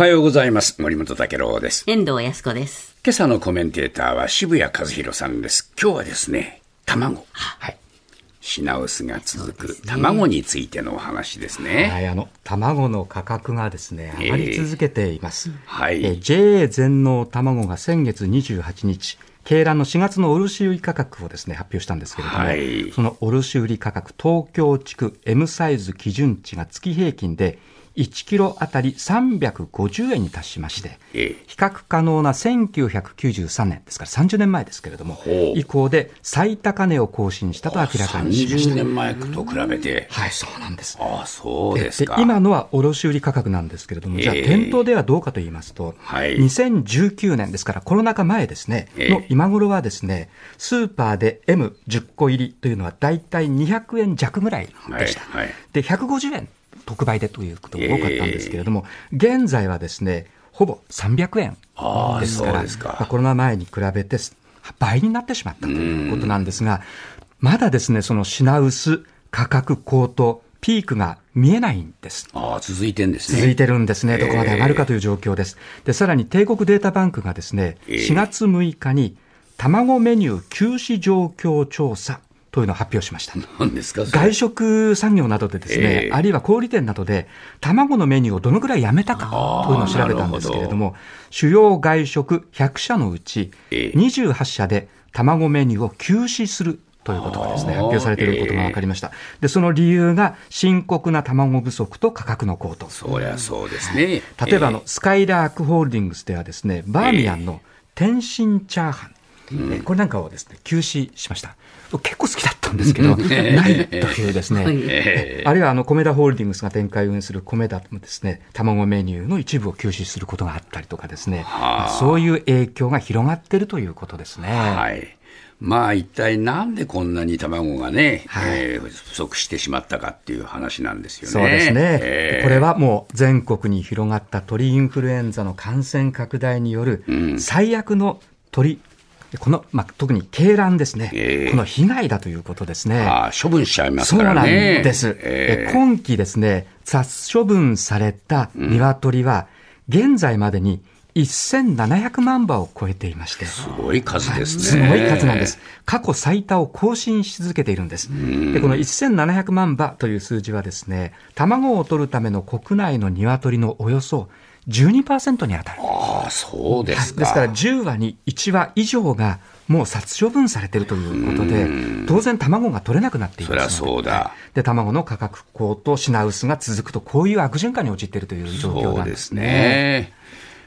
はようございます。森本武郎です。遠藤康子です。今朝のコメンテーターは渋谷和弘さんです。今日はですね、卵。はい。品薄が続く卵についてのお話ですね。はい、あの卵の価格がですね上がり続けています。はいえー JA 全農卵が先月28日、鶏卵の4月の卸売価格をですね発表したんですけれども、はいその卸売価格東京地区 M サイズ基準値が月平均で1キロあたり350円に達しまして、ええ比較可能な1993年ですから30年前ですけれども以降で最高値を更新したと明らかにしまし30た。年前と比べて。はい、そうなんです。ああ、そうですか。で今のは卸売価格なんですけれども、じゃあええ店頭ではどうかと言いますと、はい2019年ですからコロナ禍前ですね、ええの今頃はですね、スーパーで M10 個入りというのはだいたい200円弱ぐらいでした。はいはいで、150円特売でということが多かったんですけれども、現在はですね、ほぼ300円ですから、かまあコロナ前に比べて倍になってしまったということなんですが、まだですね、その品薄、価格高騰、ピークが見えないんです。ああ、続いてんですね。続いてるんですね、どこまで上がるかという状況です。で、さらに帝国データバンクがですね、ええ4月6日に卵メニュー休止状況調査というのを発表しました。何ですかそれ？外食産業などでですね、ええ。あるいは小売店などで、卵のメニューをどのくらいやめたかというのを調べたんですけれども、主要外食100社のうち、ええ。28社で卵メニューを休止するということがですね、発表されていることが分かりました。で、その理由が深刻な卵不足と価格の高騰。そりゃそうですね。例えばあの、えスカイラークホールディングスではですね、バーミヤンの天津チャーハン、えーこれなんかをですね、休止しました。結構好きだったんですけど、ないというですね、えあるいはあの、コメダホールディングスが展開運営するコメダもですね、卵メニューの一部を休止することがあったりとかですね、はあ。そういう影響が広がっているということですね。はい。まあ一体なんでこんなに卵がね、はい。えー不足してしまったかっていう話なんですよね。そうですね、えー。これはもう全国に広がった鳥インフルエンザの感染拡大によるうん。最悪の鳥、この、まあ、特に鶏卵ですね、ええこの被害だということですね。ああ処分しちゃいますそうなんからね。です、えーえ今期ですね、殺処分された鶏は、現在までに1700万羽を超えていまして、すごい数ですね。すごい数なんです。過去最多を更新し続けているんです。で、この1700万羽という数字はですね、卵を取るための国内の鶏のおよそ12%に当たる。ああ、そうですか。ですから10羽に1羽以上がもう殺処分されているということで、当然卵が取れなくなっていますそそうだ。で、卵の価格高騰、品薄が続くと、こういう悪循環に陥っているという状況なんですね。ね。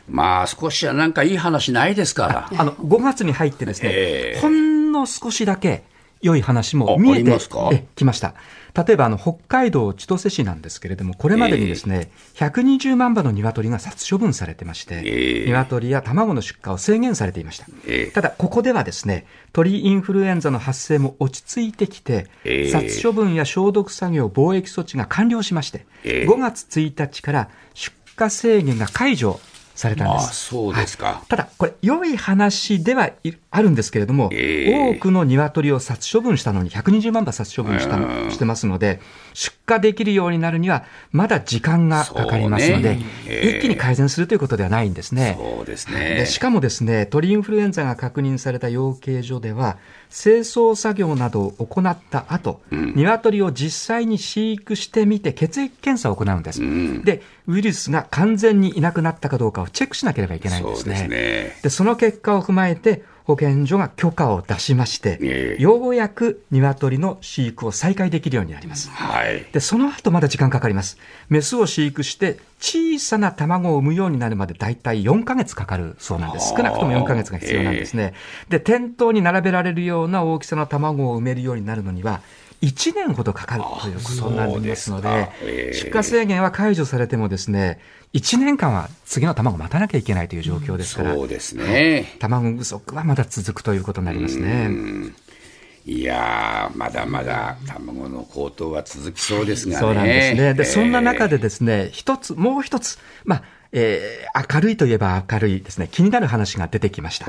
まあ少しはなんかいい話ないですから。あの、5月に入ってですね、ええほんの少しだけ良い話も見えてりますか？えきました。例えば、あの、北海道千歳市なんですけれども、これまでにですね、120万羽の鶏が殺処分されてまして、ええ。鶏や卵の出荷を制限されていました。ええ。ただ、ここではですね、鳥インフルエンザの発生も落ち着いてきて、ええ。殺処分や消毒作業、防疫措置が完了しまして、ええ。5月1日から出荷制限が解除されたんです。そうですか。はい。ただ、これ、良い話ではいあるんですけれども、ええ。多くの鶏を殺処分したのに、120万羽殺処分したしてますので、出荷できるようになるには、まだ時間がかかりますので、ねええ一気に改善するということではないんですね。そうですでね。しかもですね、鳥インフルエンザが確認された養鶏所では、清掃作業などを行った後、鶏を実際に飼育してみて血液検査を行うんです。んで、ウイルスが完全にいなくなったかどうかをチェックしなければいけないんですね。そうですね。で、その結果を踏まえて、保健所が許可を出しまして、ええようやく鶏の飼育を再開できるようになります。はい。で、その後まだ時間かかります。メスを飼育して、小さな卵を産むようになるまで大体4ヶ月かかるそうなんです。少なくとも4ヶ月が必要なんですね。で、店頭に並べられるような大きさの卵を産めるようになるのには、1年ほどかかるということになりますので出荷制限は解除されてもですね、1年間は次の卵を待たなきゃいけないという状況ですから、そうですね。卵不足はまだ続くということになりますね。いやー、まだまだ卵の高騰は続きそうですがね。そうなんですね。で、えーそんな中でですね、一つ、もう一つ、まあ、えー明るいといえば明るいですね、気になる話が出てきました。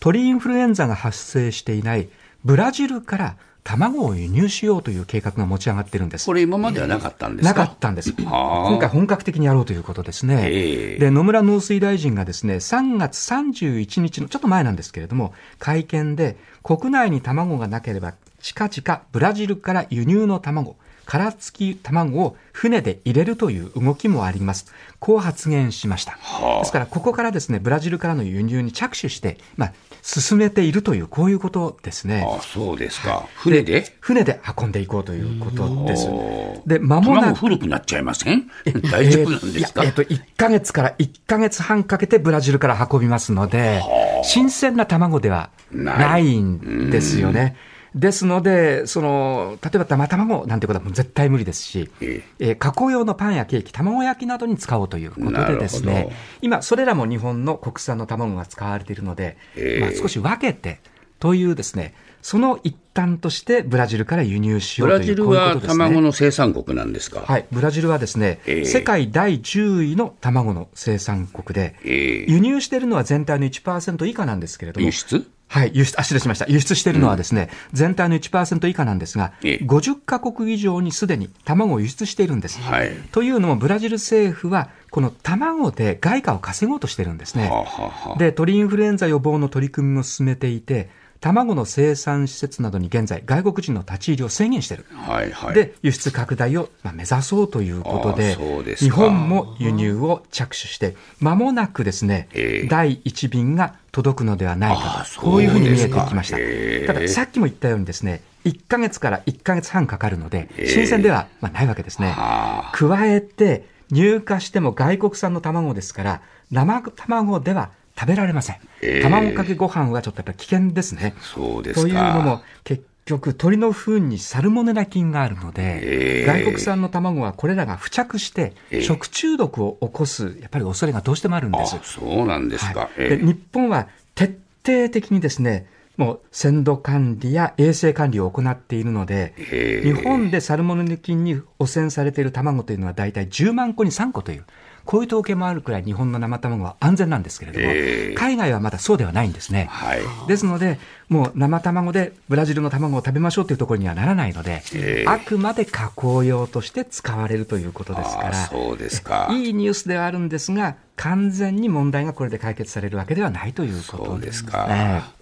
鳥インフルエンザが発生していないブラジルから卵を輸入しようという計画が持ち上がってるんです。これ今まではなかったんですか？なかったんです。今回本格的にやろうということですね。ええで、野村農水大臣がですね、3月31日の、ちょっと前なんですけれども、会見で、国内に卵がなければ、近々ブラジルから輸入の卵、殻付き卵を船で入れるという動きもあります。こう発言しました。はあですから、ここからですね、ブラジルからの輸入に着手して、まあ、進めているという、こういうことですね。あそうですか。船で？船で運んでいこうということですお。で、間もな卵く。古くなっちゃいません？大丈夫なんですか、えーいやえっ、と、1ヶ月から1ヶ月半かけてブラジルから運びますので、新鮮な卵ではないんですよね。ですので、その、例えば生卵なんてことはもう絶対無理ですし、ええ。ー加工用のパンやケーキ、卵焼きなどに使おうということでですね、今、それらも日本の国産の卵が使われているので、ええ。まあ、少し分けてというですね、その一端としてブラジルから輸入しよブうというラジルは。卵の生産国なんですか、はい、ブラジルはですね、ええ。世界第10位の卵の生産国で、ええ。輸入しているのは全体の1%以下なんですけれども輸、出？はい、輸出、あ、失礼しました。輸出しているのはですね、全体の1%以下なんですが、ええ50カ国以上にすでに卵を輸出しているんです。はい。というのも、ブラジル政府は、この卵で外貨を稼ごうとしてるんですね。はあ、はで、鳥インフルエンザ予防の取り組みも進めていて、卵の生産施設などに現在、外国人の立ち入りを制限している。はいはい。で、輸出拡大をまあ目指そうということでで日本も輸入を着手して、間もなくですね、ええ第1便が届くのではないあかーと、こういうふうに見えてきました。ええただ、さっきも言ったようにですね、1ヶ月から1ヶ月半かかるので、ええ新鮮ではまあないわけですね。はあ、加えて、入荷しても外国産の卵ですから、生卵では食べられません。ええ卵かけご飯はちょっとやっぱり危険ですね。そうですか。というのも、結局、鳥の糞にサルモネラ菌があるので、ええ外国産の卵はこれらが付着してええ、食中毒を起こす、やっぱり恐れがどうしてもあるんです。あそうなんですか。はいええで日本は徹底的にですね、もう鮮度管理や衛生管理を行っているので、ええ日本でサルモネラ菌に汚染されている卵というのは大体10万個に3個という、こういう統計もあるくらい日本の生卵は安全なんですけれども、ええ海外はまだそうではないんですね。はい。ですので、もう生卵でブラジルの卵を食べましょうというところにはならないので、ええあくまで加工用として使われるということですかあら、そうですか。いいニュースではあるんですが、完全に問題がこれで解決されるわけではないということそうですか。ね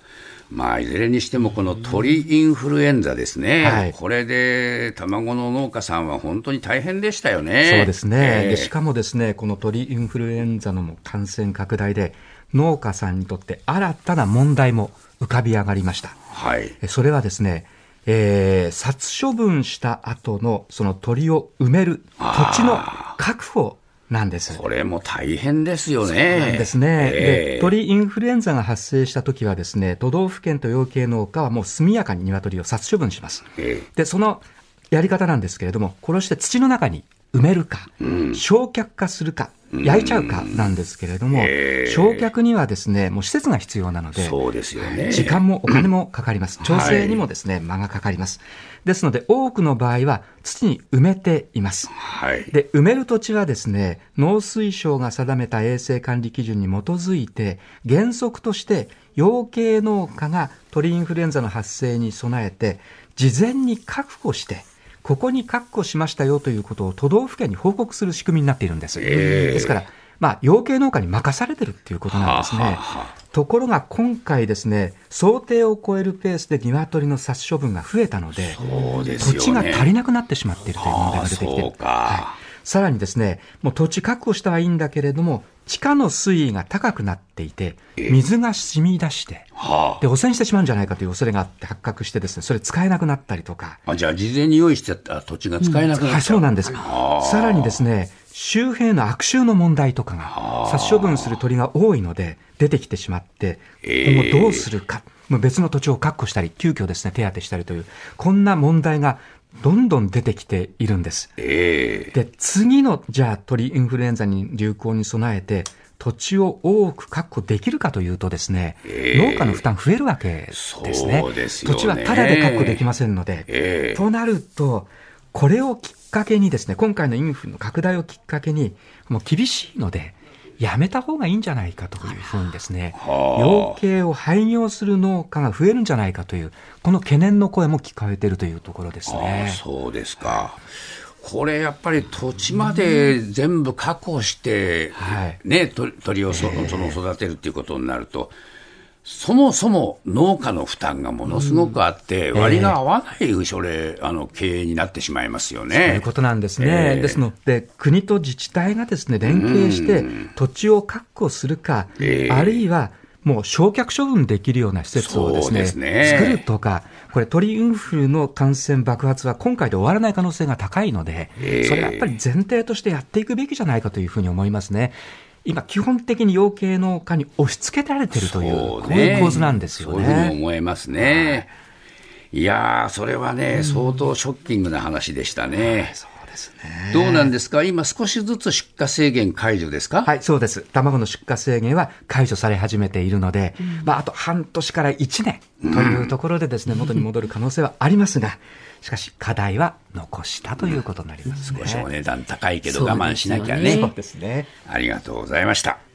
まあ、いずれにしても、この鳥インフルエンザですね、はいこれで卵の農家さんは本当に大変でしたよね。そうですね、ええでしかもですねこの鳥インフルエンザの感染拡大で、農家さんにとって新たな問題も浮かび上がりました。はい。えそれはですね、えー殺処分した後のその鳥を埋める土地の確保なんです。これも大変ですよね。なんですね、ええで鳥インフルエンザが発生した時はですね都道府県と養鶏農家はもう速やかに鶏を殺処分します。えでそのやり方なんですけれども殺して土の中に埋めるか、焼却化するか焼いちゃうかなんですけれども、ええ焼却にはですねもう施設が必要なのでえそうですよね。時間もお金もかかります。調整にもですね、間がかかります。ですので、多くの場合は土に埋めています。はい。で、埋める土地はですね、農水省が定めた衛生管理基準に基づいて、原則として養鶏農家が鳥インフルエンザの発生に備えて、事前に確保して、ここに確保しましたよということを都道府県に報告する仕組みになっているんです。ええですから、まあ、養鶏農家に任されてるっていうことなんですね。はあはところが今回ですね、想定を超えるペースで鶏の殺処分が増えたので、ね。土地が足りなくなってしまっているという問題が出てきてはいさらにですね、もう土地確保したはいいんだけれども、地下の水位が高くなっていて、ええ水が染み出して、はで、汚染してしまうんじゃないかという恐れがあって発覚してですね、それ使えなくなったりとか、あ。あじゃあ、事前に用意してた土地が使えなくなっちゃう。はい、そうなんです。さらにですね、周辺の悪臭の問題とかが、殺処分する鳥が多いので、出てきてしまって、ええ今後どうするか、別の土地を確保したり、急遽ですね、手当てしたりという、こんな問題がどんどん出てきているんです。ええで、次の、じゃあ鳥インフルエンザに流行に備えて、土地を多く確保できるかというとですね、ええ農家の負担増えるわけですね。そうですよね土地はタダで確保できませんので、ええとなると、これをきっかけにですね、今回のインフルの拡大をきっかけに、もう厳しいので、やめた方がいいんじゃないかというふうにですね、養鶏を廃業する農家が増えるんじゃないかという、この懸念の声も聞かれているというところですね。そうですか。これやっぱり土地まで全部確保して、ね、鳥をその育てるっていうことになると、そもそも農家の負担がものすごくあって、割が合わないそれ、あの経営になってしまいますよね。そういうことなんですね。えー、ですので、国と自治体がですね、連携して土地を確保するか、えー、あるいはもう焼却処分できるような施設をですね、すね作るとか、これ鳥インフルの感染爆発は今回で終わらない可能性が高いので、それはやっぱり前提としてやっていくべきじゃないかというふうに思いますね。今、基本的に養鶏農家に押し付けられてるという、こういう構図なんですよね。そういうふうに思えますね。い。やー、それはね、相当ショッキングな話でしたね。どうなんですか、今、少しずつ出荷制限解除ですか？はい、そうです、卵の出荷制限は解除され始めているので、うん、まあ、あと半年から1年というところで、ですね、元に戻る可能性はありますが、しかし、課題は残したということになります、ね、少しお値段高いけど、我慢しなきゃね。そうですねありがとうございました。